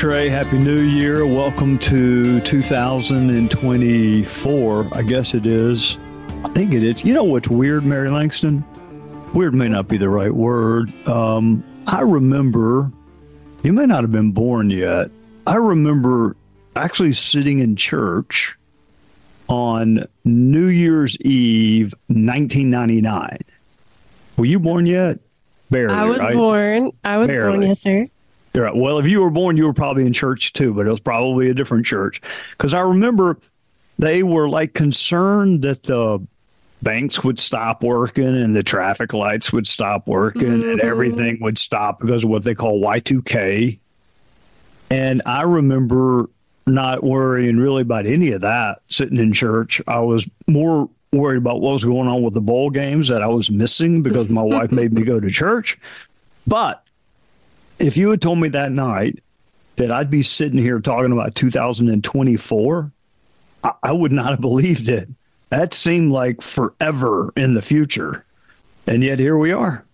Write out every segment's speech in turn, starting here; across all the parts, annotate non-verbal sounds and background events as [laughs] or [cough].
Trey. Happy New Year. Welcome to 2024. I guess it is. I think it is. You know what's weird, Mary Langston? Weird may not be the right word. Um, I remember, you may not have been born yet. I remember actually sitting in church on New Year's Eve, 1999. Were you born yet? Barely. I was right? born. I was born, yes, sir. You're right. Well, if you were born, you were probably in church too, but it was probably a different church. Because I remember they were like concerned that the banks would stop working and the traffic lights would stop working and mm-hmm. everything would stop because of what they call Y2K. And I remember not worrying really about any of that sitting in church. I was more worried about what was going on with the bowl games that I was missing because my wife made me go to church. But if you had told me that night that I'd be sitting here talking about 2024, I, I would not have believed it. That seemed like forever in the future. And yet here we are.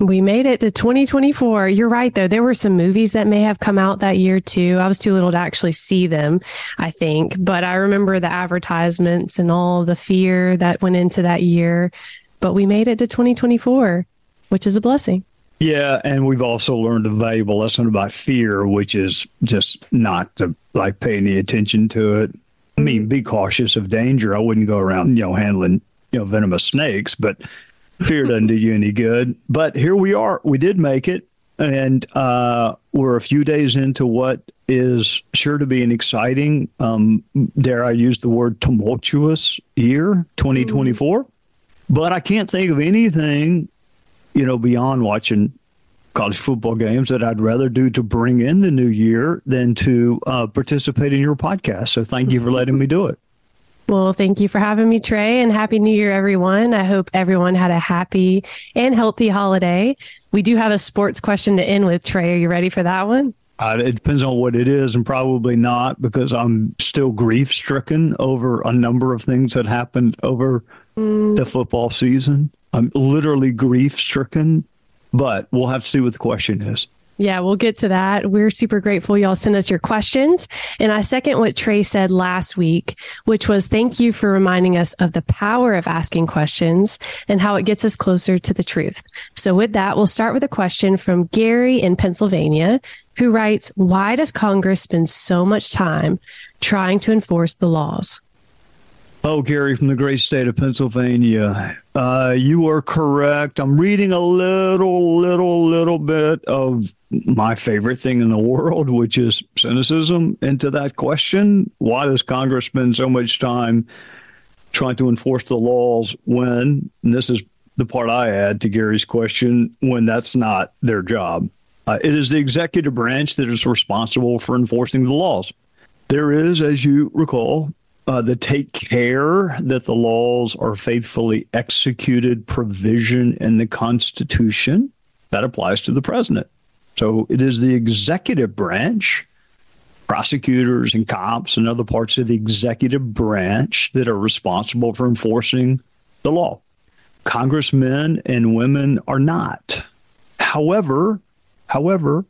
We made it to 2024. You're right, though. There were some movies that may have come out that year, too. I was too little to actually see them, I think. But I remember the advertisements and all the fear that went into that year. But we made it to 2024, which is a blessing. Yeah, and we've also learned a valuable lesson about fear, which is just not to like pay any attention to it. I mean, be cautious of danger. I wouldn't go around, you know, handling, you know, venomous snakes, but fear [laughs] doesn't do you any good. But here we are. We did make it, and uh, we're a few days into what is sure to be an exciting, um, dare I use the word tumultuous year, 2024. But I can't think of anything you know, beyond watching college football games that I'd rather do to bring in the new year than to uh, participate in your podcast. So thank you for [laughs] letting me do it. Well, thank you for having me, Trey, and Happy New Year, everyone. I hope everyone had a happy and healthy holiday. We do have a sports question to end with, Trey. Are you ready for that one? Uh, it depends on what it is, and probably not because I'm still grief stricken over a number of things that happened over the football season. I'm literally grief stricken, but we'll have to see what the question is. Yeah, we'll get to that. We're super grateful y'all send us your questions. And I second what Trey said last week, which was thank you for reminding us of the power of asking questions and how it gets us closer to the truth. So with that, we'll start with a question from Gary in Pennsylvania, who writes, why does Congress spend so much time trying to enforce the laws? Oh, Gary from the great state of Pennsylvania. Uh, you are correct. I'm reading a little, little, little bit of my favorite thing in the world, which is cynicism into that question. Why does Congress spend so much time trying to enforce the laws when, and this is the part I add to Gary's question, when that's not their job? Uh, it is the executive branch that is responsible for enforcing the laws. There is, as you recall, uh, the take care that the laws are faithfully executed provision in the Constitution that applies to the president. So it is the executive branch, prosecutors and cops and other parts of the executive branch that are responsible for enforcing the law. Congressmen and women are not. However, however,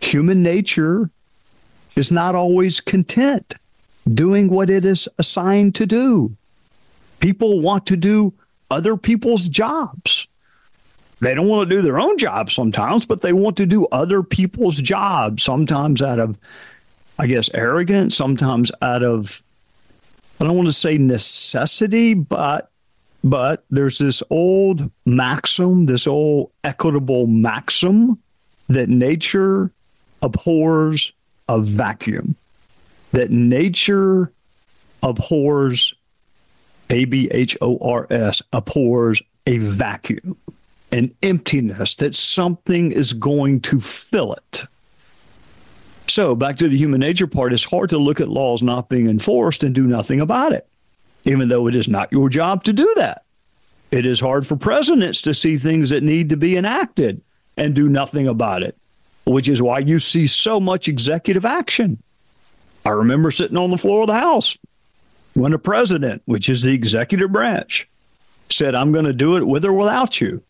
human nature is not always content doing what it is assigned to do. People want to do other people's jobs. They don't want to do their own job sometimes, but they want to do other people's jobs, sometimes out of, I guess, arrogance, sometimes out of, I don't want to say necessity, but but there's this old maxim, this old equitable maxim that nature abhors a vacuum that nature abhors, A B H O R S, abhors a vacuum. an emptiness, that something is going to fill it. So, back to the human nature part, it's hard to look at laws not being enforced and do nothing about it, even though it is not your job to do that. It is hard for presidents to see things that need to be enacted and do nothing about it, which is why you see so much executive action. I remember sitting on the floor of the House when the president, which is the executive branch, said, I'm going to do it with or without you.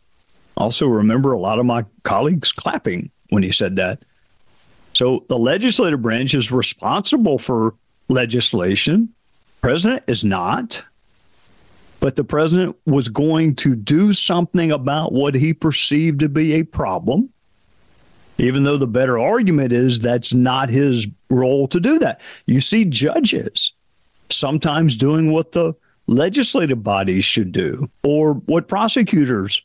Also, remember a lot of my colleagues clapping when he said that. So the legislative branch is responsible for legislation. President is not. But the president was going to do something about what he perceived to be a problem, even though the better argument is that's not his role to do that. You see judges sometimes doing what the legislative bodies should do or what prosecutors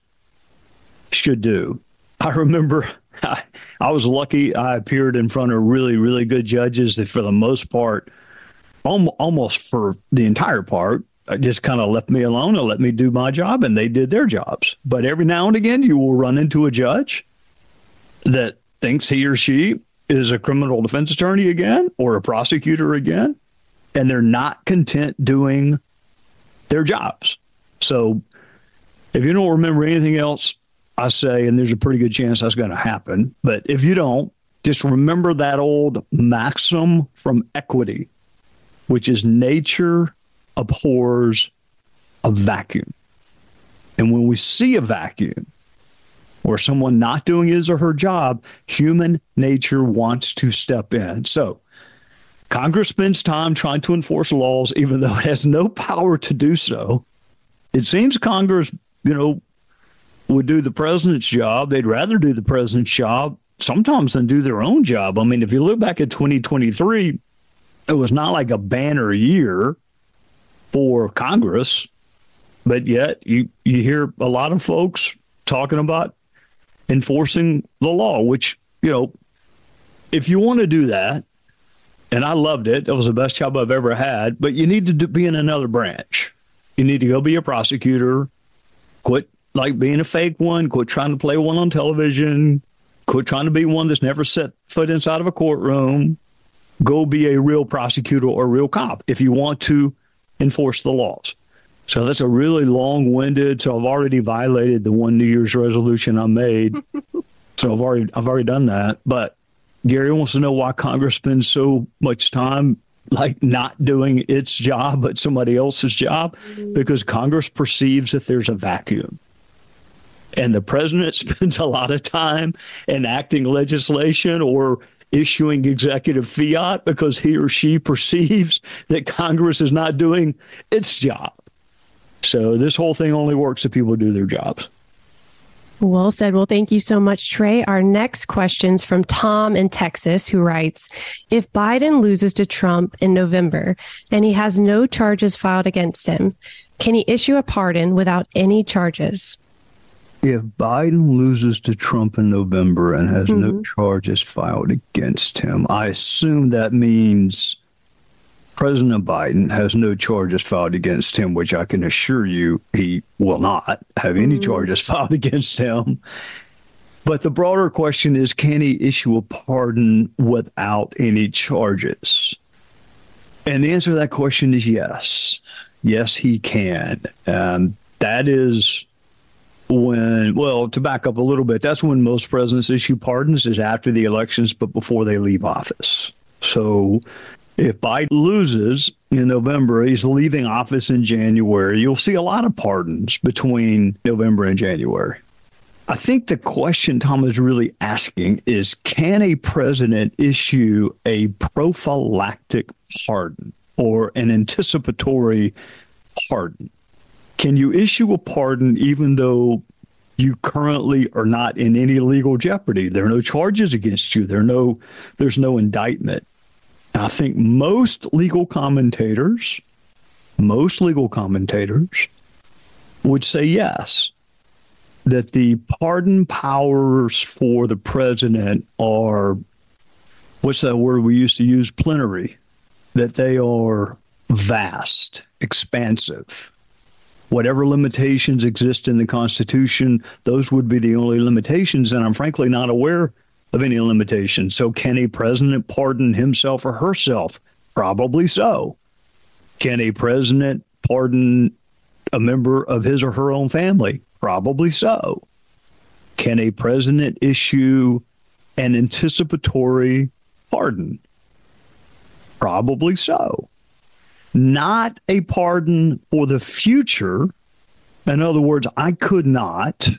should do. I remember I, [laughs] I, was lucky. I appeared in front of really, really good judges that, for the most part, almost for the entire part, uh, just kind of left me alone and let me do my job, and they did their jobs. But every now and again, you will run into a judge that thinks he or she is a criminal defense attorney again or a prosecutor again, and they're not content doing their jobs. So if you don't remember anything else I say, and there's a pretty good chance that's going to happen, but if you don't, just remember that old maxim from equity, which is nature abhors a vacuum. And when we see a vacuum or someone not doing his or her job, human nature wants to step in. So Congress spends time trying to enforce laws, even though it has no power to do so. It seems Congress, you know, would do the president's job. They'd rather do the president's job sometimes than do their own job. I mean, if you look back at 2023, it was not like a banner year for Congress, but yet you, you hear a lot of folks talking about enforcing the law, which, you know, if you want to do that, and I loved it, it was the best job I've ever had, but you need to do, be in another branch. You need to go be a prosecutor, quit like being a fake one, quit trying to play one on television, quit trying to be one that's never set foot inside of a courtroom. Go be a real prosecutor or real cop if you want to enforce the laws. So that's a really long winded. So I've already violated the one New Year's resolution I made. [laughs] so I've already I've already done that. But Gary wants to know why Congress spends so much time like not doing its job but somebody else's job mm-hmm. because Congress perceives that there's a vacuum. And the president [laughs] spends a lot of time enacting legislation or issuing executive fiat because he or she perceives that Congress is not doing its job. So this whole thing only works if people do their jobs. Well said. Well, thank you so much, Trey. Our next question's from Tom in Texas, who writes If Biden loses to Trump in November and he has no charges filed against him, can he issue a pardon without any charges? if Biden loses to Trump in November and has mm-hmm. no charges filed against him, I assume that means President Biden has no charges filed against him, which I can assure you he will not have any mm-hmm. charges [laughs] filed against him. But the broader question is can he issue a pardon without any charges? And the answer to that question is yes. Yes, he can. And that is when, well, to back up a little bit, that's when most presidents issue pardons is after the elections, but before they leave office. So if Biden loses in November, he's leaving office in January. You'll see a lot of pardons between November and January. I think the question Tom is really asking is can a president issue a prophylactic pardon or an anticipatory pardon? Can you issue a pardon even though you currently are not in any legal jeopardy? There are no charges against you. There no there's no indictment. I think most legal commentators, most legal commentators would say yes, that the pardon powers for the president are what's that word we used to use? Plenary, that they are vast, expansive. Whatever limitations exist in the Constitution, those would be the only limitations. And I'm frankly not aware of any limitation. So, can a president pardon himself or herself? Probably so. Can a president pardon a member of his or her own family? Probably so. Can a president issue an anticipatory pardon? Probably so. Not a pardon for the future. In other words, I could not,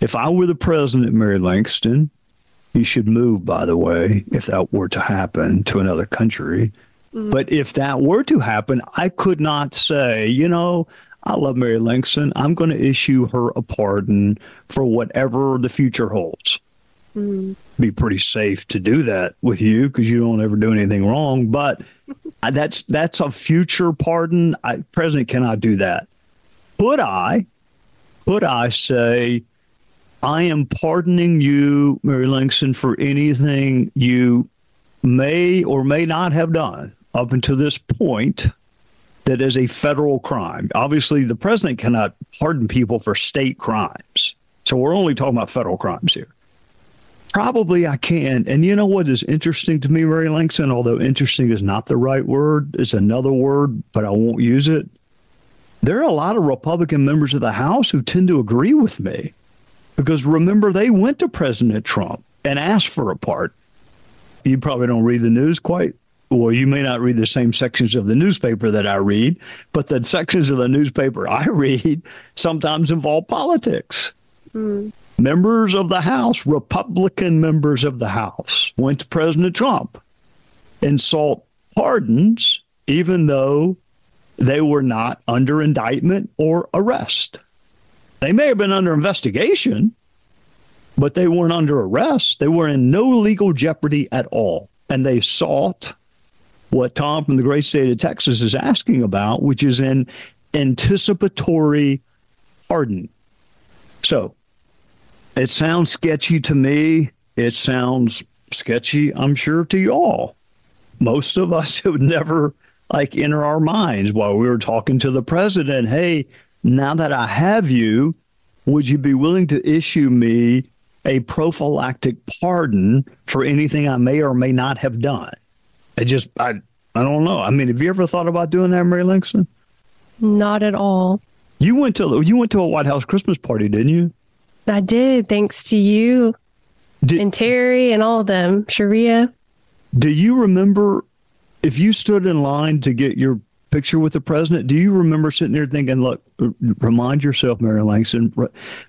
if I were the president, Mary Langston, you should move, by the way, if that were to happen to another country. Mm-hmm. But if that were to happen, I could not say, you know, I love Mary Langston. I'm going to issue her a pardon for whatever the future holds. Mm-hmm. Be pretty safe to do that with you because you don't ever do anything wrong. But that's that's a future pardon. I, president cannot do that. Could I? Could I say, I am pardoning you, Mary Langston, for anything you may or may not have done up until this point that is a federal crime. Obviously, the president cannot pardon people for state crimes. So we're only talking about federal crimes here. Probably I can. And you know what is interesting to me, Mary Langston, although interesting is not the right word, it's another word, but I won't use it. There are a lot of Republican members of the House who tend to agree with me because remember, they went to President Trump and asked for a part. You probably don't read the news quite well, you may not read the same sections of the newspaper that I read, but the sections of the newspaper [laughs] I read sometimes involve politics. Mm. Members of the House, Republican members of the House, went to President Trump and sought pardons, even though they were not under indictment or arrest. They may have been under investigation, but they weren't under arrest. They were in no legal jeopardy at all. And they sought what Tom from the great state of Texas is asking about, which is an anticipatory pardon. So it sounds sketchy to me. It sounds sketchy, I'm sure, to y'all. Most of us [laughs] would never like enter our minds while we were talking to the president. Hey, now that I have you, would you be willing to issue me a prophylactic pardon for anything I may or may not have done? I just I I don't know. I mean, have you ever thought about doing that, Mary Langston? Not at all. You went to you went to a White House Christmas party, didn't you? I did, thanks to you did, and Terry and all of them, Sharia. Do you remember if you stood in line to get your picture with the president? Do you remember sitting there thinking, "Look, remind yourself, Mary Langston,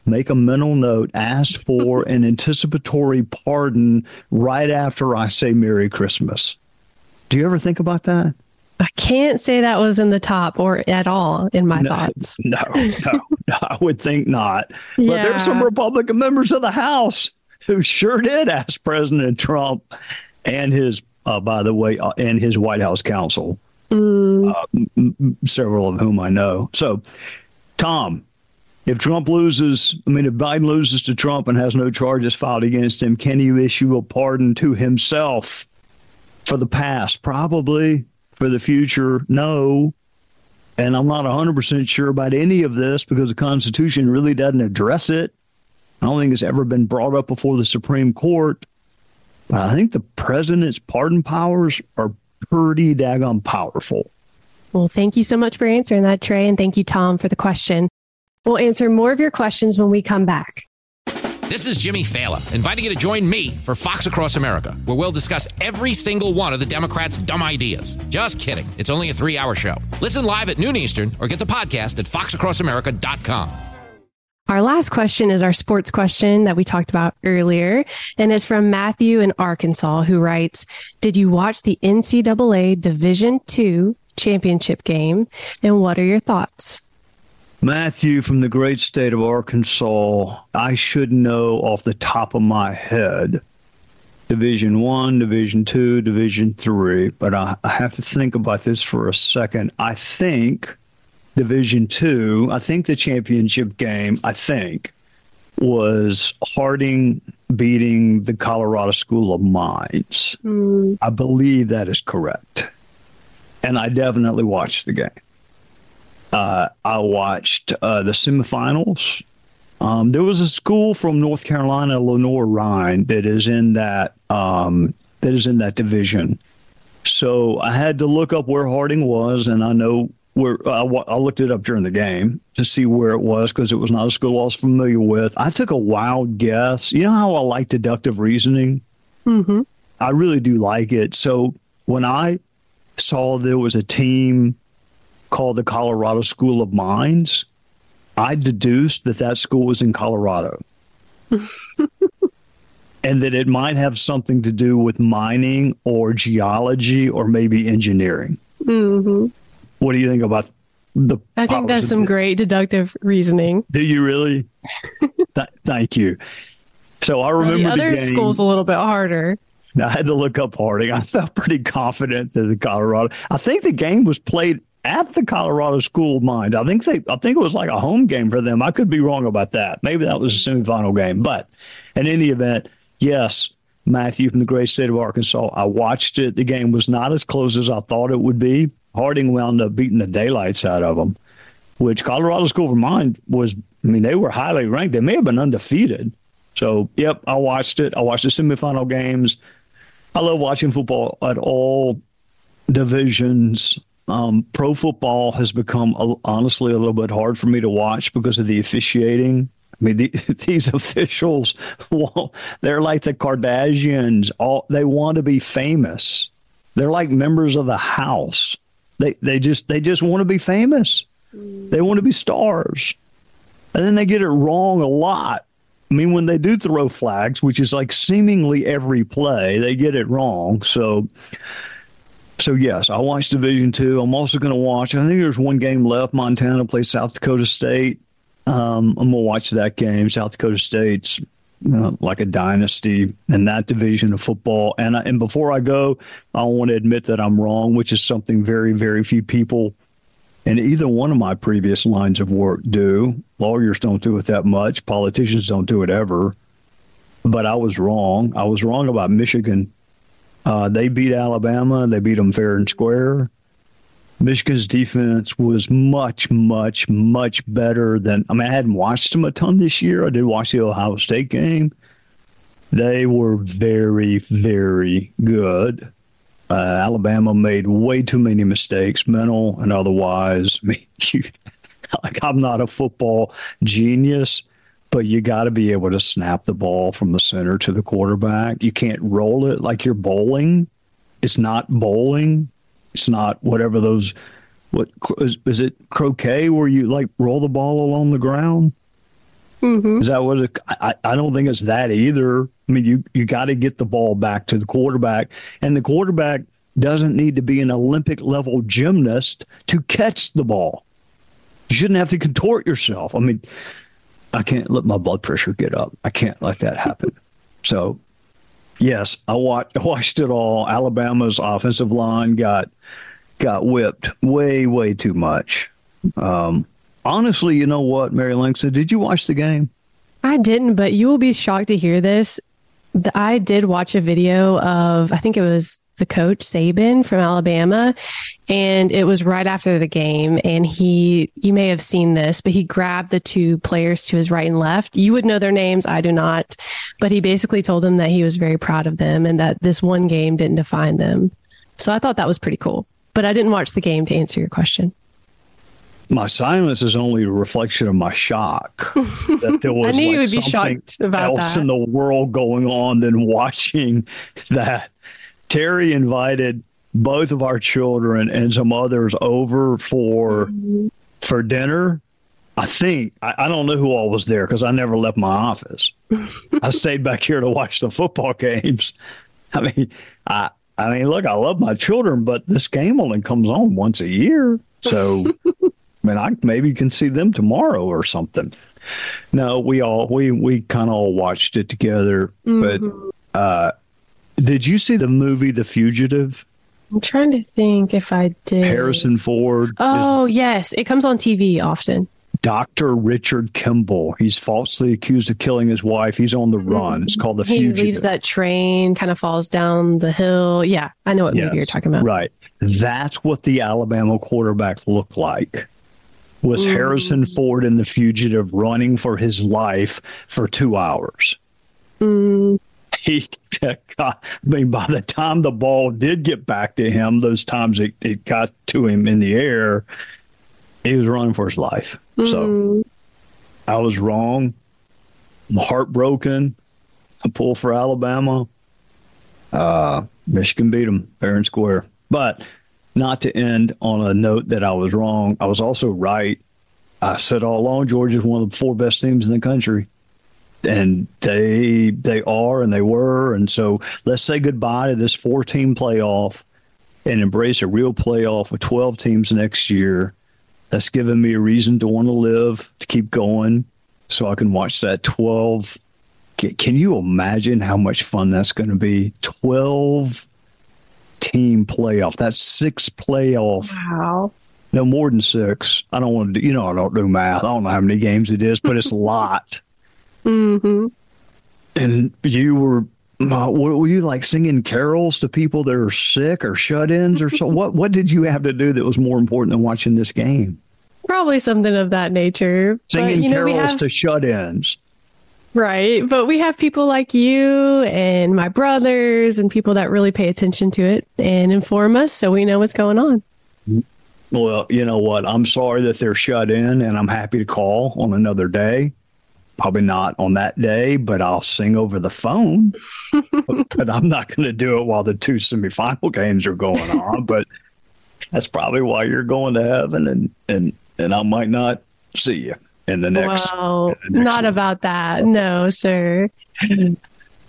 make a mental note, ask for [laughs] an anticipatory pardon right after I say Merry Christmas." Do you ever think about that? I can't say that was in the top or at all in my no, thoughts. [laughs] No, no, no, I would think not. Yeah. But there's some Republican members of the House who sure did ask President Trump and his, uh, by the way, uh, and his White House counsel, mm. Uh, m- several of whom I know. So, Tom, if Trump loses, I mean, if Biden loses to Trump and has no charges filed against him, can you issue a pardon to himself? For the past, probably. For the future, no. And I'm not 100% sure about any of this because the Constitution really doesn't address it. I don't think it's ever been brought up before the Supreme Court. But I think the president's pardon powers are pretty daggone powerful. Well, thank you so much for answering that, Trey. And thank you, Tom, for the question. We'll answer more of your questions when we come back. This is Jimmy Failla, inviting you to join me for Fox Across America, where we'll discuss every single one of the Democrats' dumb ideas. Just kidding. It's only a three hour show. Listen live at noon Eastern or get the podcast at foxacrossamerica.com. Our last question is our sports question that we talked about earlier, and it's from Matthew in Arkansas, who writes Did you watch the NCAA Division II championship game, and what are your thoughts? Matthew from the great state of Arkansas, I should know off the top of my head Division 1, Division 2, Division 3, but I, I have to think about this for a second. I think Division 2, I think the championship game, I think was Harding beating the Colorado School of Mines. Mm. I believe that is correct. And I definitely watched the game. Uh, I watched uh, the semifinals. Um, there was a school from North Carolina, Lenoir-Rhyne, that is in that um, that is in that division. So I had to look up where Harding was, and I know where I, I looked it up during the game to see where it was because it was not a school I was familiar with. I took a wild guess. You know how I like deductive reasoning? Mm-hmm. I really do like it. So when I saw there was a team called the Colorado School of Mines, I deduced that that school was in Colorado. [laughs] and that it might have something to do with mining or geology or maybe engineering. Mm-hmm. What do you think about the? I think that's some great deductive reasoning. Do you really? [laughs] Th- thank you. So I remember well, the other the school's a little bit harder. [laughs] I had to look up Harding. I felt pretty confident that the Colorado. I think the game was played at the Colorado School of Mines. I think they. I think it was like a home game for them. I could be wrong about that. Maybe that was a semifinal game. But in any event, yes, Matthew from the great state of Arkansas. I watched it. The game was not as close as I thought it would be. Harding wound up beating the daylights out of them, which Colorado School of Mines was. I mean, they were highly ranked. They may have been undefeated. So, yep, I watched it. I watched the semifinal games. I love watching football at all divisions. Um, pro football has become honestly a little bit hard for me to watch because of the officiating. I mean, the, [laughs] these officials, [laughs] well, they're like the Kardashians. All they want to be famous. They're like members of the house. They they just they just want to be famous. They want to be stars, and then they get it wrong a lot. I mean, when they do throw flags, which is like seemingly every play, they get it wrong. So, so yes, I watched Division Two. I'm also going to watch. I think there's one game left. Montana plays South Dakota State. Um, I'm going to watch that game. South Dakota State's like a dynasty in that division of football. And I, and before I go, I want to admit that I'm wrong, which is something very very few people in either one of my previous lines of work do. Lawyers don't do it that much. Politicians don't do it ever. But I was wrong. I was wrong about Michigan. Uh, they beat Alabama. They beat them fair and square. Michigan's defense was much, much, much better than. I mean, I hadn't watched them a ton this year. I did watch the Ohio State game. They were very, very good. Uh, Alabama made way too many mistakes, mental and otherwise. [laughs] I mean, you, like I'm not a football genius, but you got to be able to snap the ball from the center to the quarterback. You can't roll it like you're bowling. It's not bowling. It's not whatever those. What is, is it croquet where you like roll the ball along the ground? Mm-hmm. That I, I don't think it's that either. I mean, you, you got to get the ball back to the quarterback, and the quarterback doesn't need to be an Olympic level gymnast to catch the ball. You shouldn't have to contort yourself. I mean, I can't let my blood pressure get up. I can't let that happen. So, yes, I watched, watched it all. Alabama's offensive line got got whipped way, way too much. Um, honestly, you know what, Mary Langston, did you watch the game? I didn't, but you will be shocked to hear this. I did watch a video of, I think it was the coach Saban from Alabama, and it was right after the game. And he, you may have seen this, but he grabbed the two players to his right and left. You would know their names, I do not, but he basically told them that he was very proud of them and that this one game didn't define them. So I thought that was pretty cool. But I didn't watch the game to answer your question my silence is only a reflection of my shock [laughs] that there was I knew like you would be shocked about else that. in the world going on than watching that. Terry invited both of our children and some others over for Mm-hmm. for dinner. I think I, I don't know who all was there because I never left my office. [laughs] I stayed back here to watch the football games. I mean, I I mean, look, I love my children, but this game only comes on once a year, so [laughs] I mean, I maybe can see them tomorrow or something. No, we all we we kind of all watched it together. Mm-hmm. But uh, did you see the movie The Fugitive? I'm trying to think if I did. Harrison Ford, Oh, yes. It comes on TV often. Doctor Richard Kimball. He's falsely accused of killing his wife. He's on the run. It's called The He Fugitive. leaves that train, kind of falls down the hill. Yeah, I know what movie you're talking about. Right. That's what the Alabama quarterback looked like. Was mm. Harrison Ford in The Fugitive running for his life for two hours. Mm. He, I mean, by the time the ball did get back to him, those times it, it got to him in the air, he was running for his life. Mm. So I was wrong. I'm heartbroken. I pull for Alabama. Uh, Michigan beat them fair and square. But not to end on a note that I was wrong. I was also right. I said all along Georgia is one of the four best teams in the country. And they they are and they were. And so let's say goodbye to this four team playoff and embrace a real playoff with 12 teams next year. That's given me a reason to want to live, to keep going, so I can watch that 12. Can you imagine how much fun that's going to be? 12 team playoff. That's six playoff. Wow. No more than six. I don't want to do, you know, I don't do math. I don't know how many games it is, but it's a [laughs] lot. Mm-hmm. And you were, uh, were you like singing carols to people that are sick or shut ins or so? [laughs] what, what did you have to do that was more important than watching this game? Probably something of that nature. Singing but, you know, carols have... to shut ins. Right. But we have people like you and my brothers and people that really pay attention to it and inform us so we know what's going on. Well, you know what? I'm sorry that they're shut in and I'm happy to call on another day. Probably not on that day, but I'll sing over the phone. [laughs] but I'm not going to do it while the two semifinal [laughs] games are going on. but that's probably why you're going to heaven and, and, and I might not see you in the next. Well, the next not one. about that. No, sir.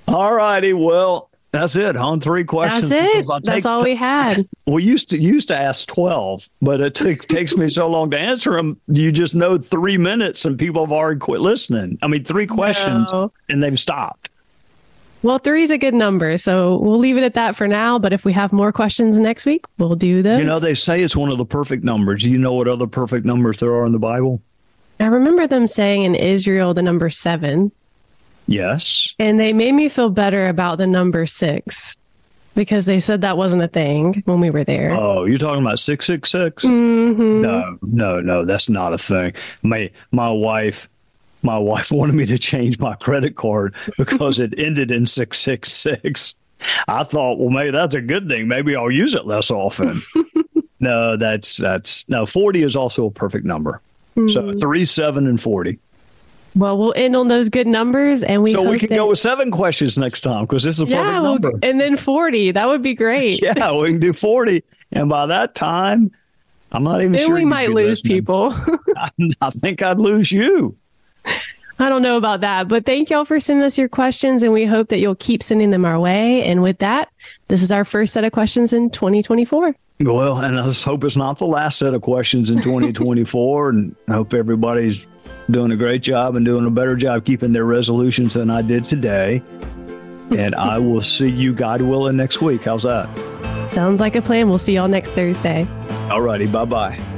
All righty. Well, that's it. On three questions. That's it. That's all we had. [laughs] We used to used to ask twelve, but it t- takes me so long to answer them. You just know three minutes, and people have already quit listening. I mean, three questions, no. and they've stopped. Well, three is a good number, so we'll leave it at that for now. But if we have more questions next week, we'll do those. You know, they say it's one of the perfect numbers. You know what other perfect numbers there are in the Bible? I remember them saying in Israel the number seven. Yes. And they made me feel better about the number six because they said that wasn't a thing when we were there. Oh, you're talking about 666? Mm-hmm. No, no, no, that's not a thing. My my wife my wife [laughs] wanted me to change my credit card because it [laughs] ended in 666. I thought, well, maybe that's a good thing. Maybe I'll use it less often. [laughs] no, that's that's no 40 is also a perfect number. Mm-hmm. So hmm. three, seven, and forty. Well, we'll end on those good numbers, and we so we can that... go with seven questions next time because this is a yeah, perfect we'll, number. And then forty, that would be great. [laughs] yeah, we can do forty, and by that time, I'm not even then sure. we might lose listening. people. I, [laughs] [laughs] I think I'd lose you. I don't know about that, but thank y'all for sending us your questions, and we hope that you'll keep sending them our way. And with that, this is our first set of questions in 2024. Well, and I just hope it's not the last set of questions in 2024. and I hope everybody's doing a great job and doing a better job keeping their resolutions than I did today. And I [laughs] will see you, God willing, next week. How's that? Sounds like a plan. We'll see y'all next Thursday. All righty. Bye bye.